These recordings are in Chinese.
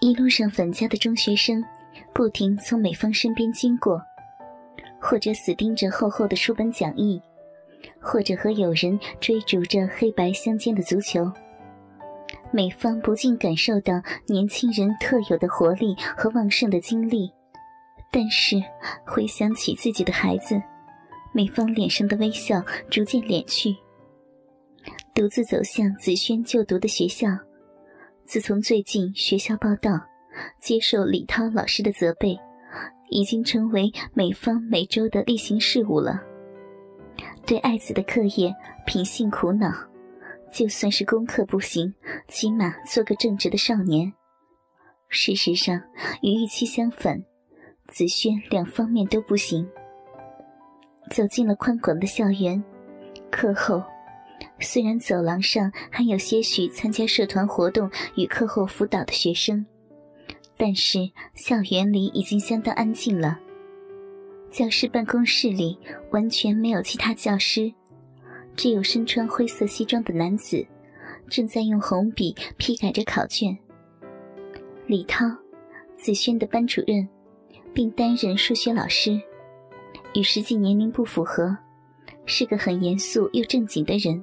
一路上，返家的中学生不停从美芳身边经过，或者死盯着厚厚的书本讲义，或者和友人追逐着黑白相间的足球。美芳不禁感受到年轻人特有的活力和旺盛的精力，但是回想起自己的孩子，美芳脸上的微笑逐渐敛去。独自走向子轩就读的学校。自从最近学校报道，接受李涛老师的责备，已经成为美方每周的例行事务了。对爱子的课业，品性苦恼，就算是功课不行，起码做个正直的少年。事实上，与预期相反，子轩两方面都不行。走进了宽广的校园，课后。虽然走廊上还有些许参加社团活动与课后辅导的学生，但是校园里已经相当安静了。教师办公室里完全没有其他教师，只有身穿灰色西装的男子正在用红笔批改着考卷。李涛，子轩的班主任，并担任数学老师，与实际年龄不符合，是个很严肃又正经的人。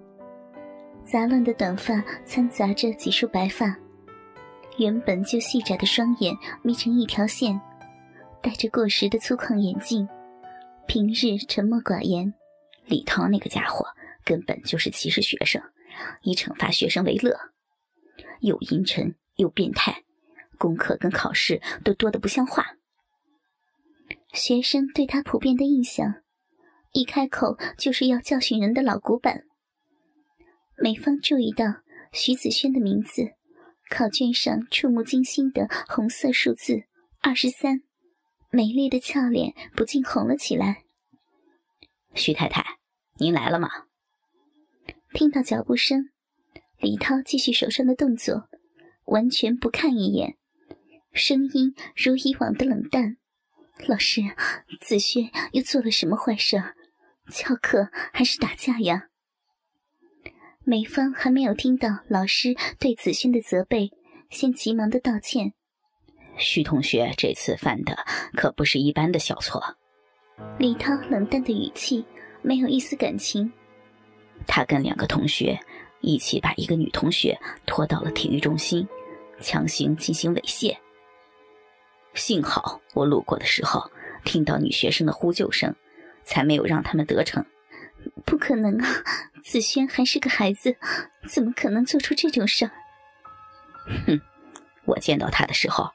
杂乱的短发掺杂着几束白发，原本就细窄的双眼眯成一条线，戴着过时的粗犷眼镜，平日沉默寡言。李涛那个家伙根本就是歧视学生，以惩罚学生为乐，又阴沉又变态，功课跟考试都多得不像话。学生对他普遍的印象，一开口就是要教训人的老古板。美芳注意到徐子轩的名字，考卷上触目惊心的红色数字二十三，美丽的俏脸不禁红了起来。徐太太，您来了吗？听到脚步声，李涛继续手上的动作，完全不看一眼，声音如以往的冷淡：“老师，子轩又做了什么坏事？翘课还是打架呀？”美芳还没有听到老师对子轩的责备，先急忙的道歉。徐同学这次犯的可不是一般的小错。李涛冷淡的语气没有一丝感情。他跟两个同学一起把一个女同学拖到了体育中心，强行进行猥亵。幸好我路过的时候听到女学生的呼救声，才没有让他们得逞。不可能啊！子轩还是个孩子，怎么可能做出这种事儿？哼！我见到他的时候，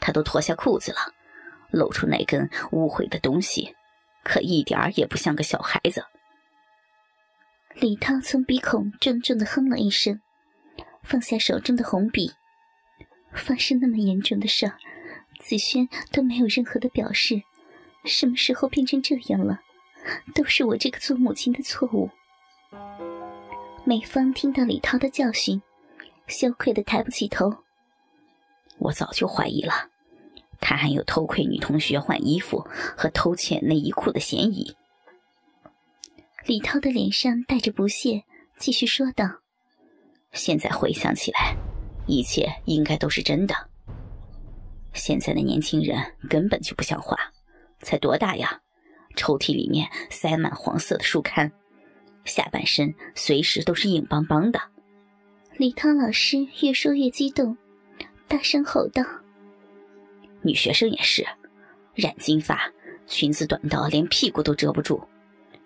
他都脱下裤子了，露出那根污秽的东西，可一点儿也不像个小孩子。李涛从鼻孔重重的哼了一声，放下手中的红笔。发生那么严重的事儿，子轩都没有任何的表示，什么时候变成这样了？都是我这个做母亲的错误。美芳听到李涛的教训，羞愧的抬不起头。我早就怀疑了，他还有偷窥女同学换衣服和偷窃内衣裤的嫌疑。李涛的脸上带着不屑，继续说道：“现在回想起来，一切应该都是真的。现在的年轻人根本就不像话，才多大呀？”抽屉里面塞满黄色的书刊，下半身随时都是硬邦邦的。李涛老师越说越激动，大声吼道：“女学生也是，染金发，裙子短到连屁股都遮不住，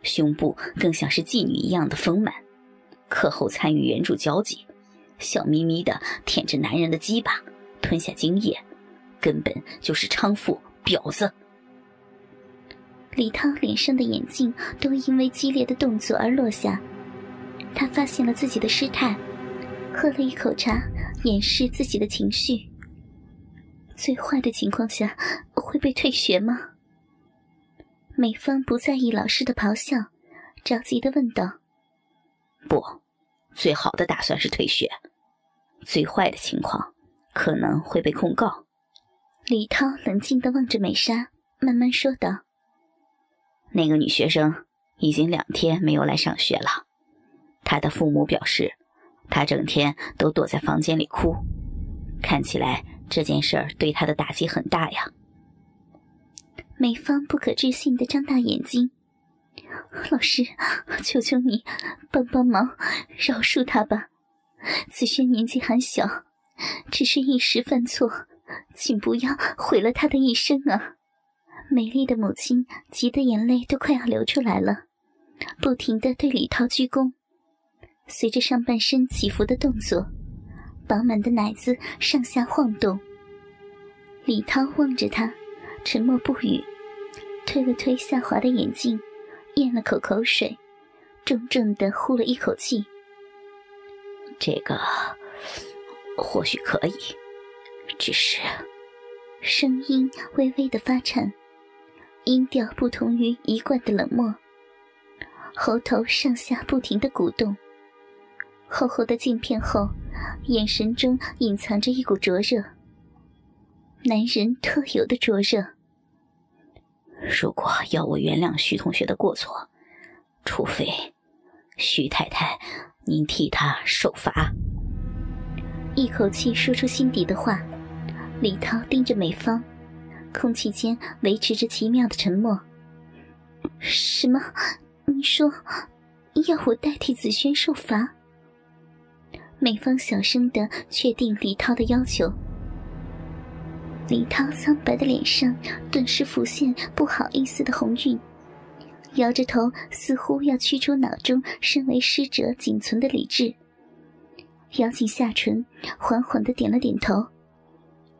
胸部更像是妓女一样的丰满。课后参与援助交际，笑眯眯的舔着男人的鸡巴，吞下精液，根本就是娼妇婊子。”李涛脸上的眼镜都因为激烈的动作而落下，他发现了自己的失态，喝了一口茶，掩饰自己的情绪。最坏的情况下会被退学吗？美芳不在意老师的咆哮，着急的问道：“不，最好的打算是退学，最坏的情况可能会被控告。”李涛冷静的望着美莎，慢慢说道。那个女学生已经两天没有来上学了，她的父母表示，她整天都躲在房间里哭，看起来这件事儿对她的打击很大呀。美芳不可置信的张大眼睛：“老师，求求你帮帮忙，饶恕她吧。子轩年纪还小，只是一时犯错，请不要毁了他的一生啊！”美丽的母亲急得眼泪都快要流出来了，不停的对李涛鞠躬。随着上半身起伏的动作，饱满的奶子上下晃动。李涛望着他，沉默不语，推了推下滑的眼镜，咽了口口水，重重的呼了一口气。这个或许可以，只是声音微微的发颤。音调不同于一贯的冷漠，喉头上下不停的鼓动。厚厚的镜片后，眼神中隐藏着一股灼热，男人特有的灼热。如果要我原谅徐同学的过错，除非徐太太您替他受罚。一口气说出心底的话，李涛盯着美芳。空气间维持着奇妙的沉默。什么？你说要我代替子轩受罚？美芳小声的确定李涛的要求。李涛苍白的脸上顿时浮现不好意思的红晕，摇着头，似乎要驱除脑中身为师者仅存的理智。咬紧下唇，缓缓的点了点头。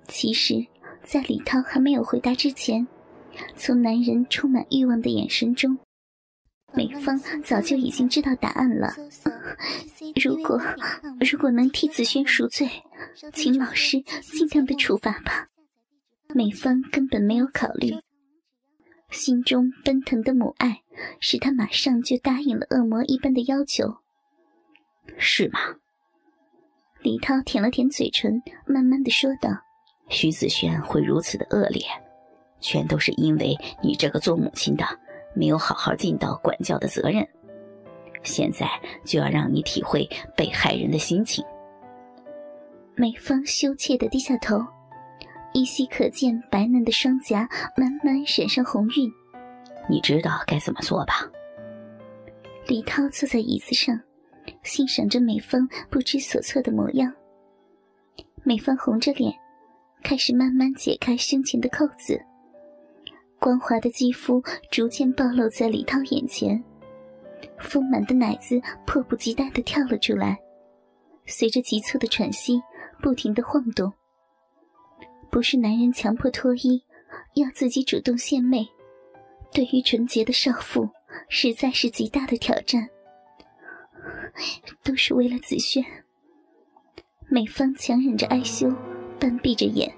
其实。在李涛还没有回答之前，从男人充满欲望的眼神中，美芳早就已经知道答案了。如果如果能替子轩赎罪，请老师尽量的处罚吧。美芳根本没有考虑，心中奔腾的母爱使她马上就答应了恶魔一般的要求。是吗？李涛舔了舔嘴唇，慢慢的说道。徐子轩会如此的恶劣，全都是因为你这个做母亲的没有好好尽到管教的责任。现在就要让你体会被害人的心情。美芳羞怯的低下头，依稀可见白嫩的双颊慢慢染上红晕。你知道该怎么做吧？李涛坐在椅子上，欣赏着美芳不知所措的模样。美芳红着脸。开始慢慢解开胸前的扣子，光滑的肌肤逐渐暴露在李涛眼前，丰满的奶子迫不及待地跳了出来，随着急促的喘息，不停地晃动。不是男人强迫脱衣，要自己主动献媚，对于纯洁的少妇，实在是极大的挑战。都是为了子轩。美芳强忍着哀羞。半闭着眼，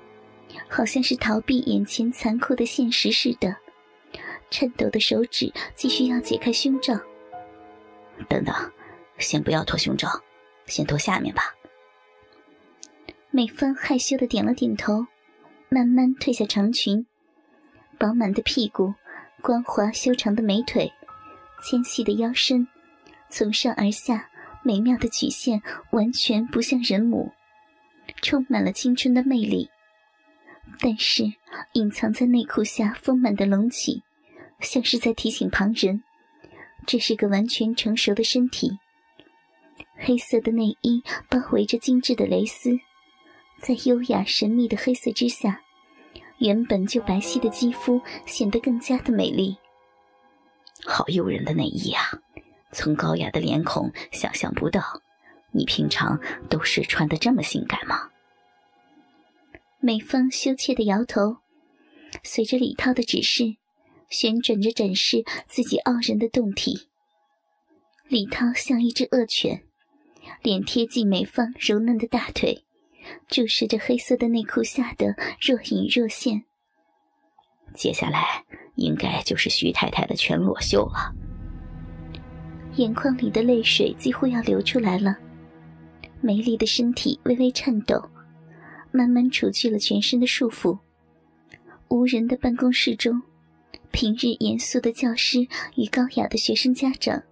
好像是逃避眼前残酷的现实似的。颤抖的手指继续要解开胸罩。等等，先不要脱胸罩，先脱下面吧。美芬害羞的点了点头，慢慢褪下长裙。饱满的屁股，光滑修长的美腿，纤细的腰身，从上而下美妙的曲线，完全不像人母。充满了青春的魅力，但是隐藏在内裤下丰满的隆起，像是在提醒旁人，这是个完全成熟的身体。黑色的内衣包围着精致的蕾丝，在优雅神秘的黑色之下，原本就白皙的肌肤显得更加的美丽。好诱人的内衣啊！从高雅的脸孔想象不到。你平常都是穿的这么性感吗？美芳羞怯的摇头，随着李涛的指示，旋转着展示自己傲人的胴体。李涛像一只恶犬，脸贴近美芳柔嫩的大腿，注视着黑色的内裤下的若隐若现。接下来应该就是徐太太的全裸秀了。眼眶里的泪水几乎要流出来了。美丽的身体微微颤抖，慢慢除去了全身的束缚。无人的办公室中，平日严肃的教师与高雅的学生家长，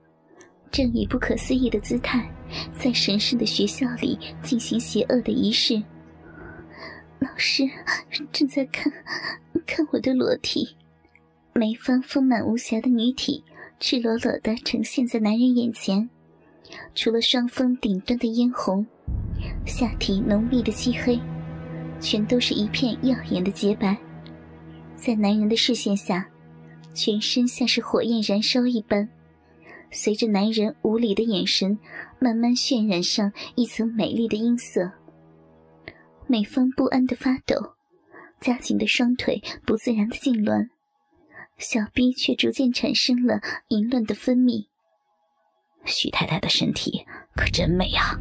正以不可思议的姿态，在神圣的学校里进行邪恶的仪式。老师正在看看我的裸体，梅芳丰满无瑕的女体赤裸裸的呈现在男人眼前，除了双峰顶端的嫣红，下体浓密的漆黑，全都是一片耀眼的洁白。在男人的视线下，全身像是火焰燃烧一般，随着男人无理的眼神，慢慢渲染上一层美丽的音色。美芳不安的发抖，夹紧的双腿不自然的痉挛，小臂却逐渐产生了淫乱的分泌。许太太的身体可真美啊！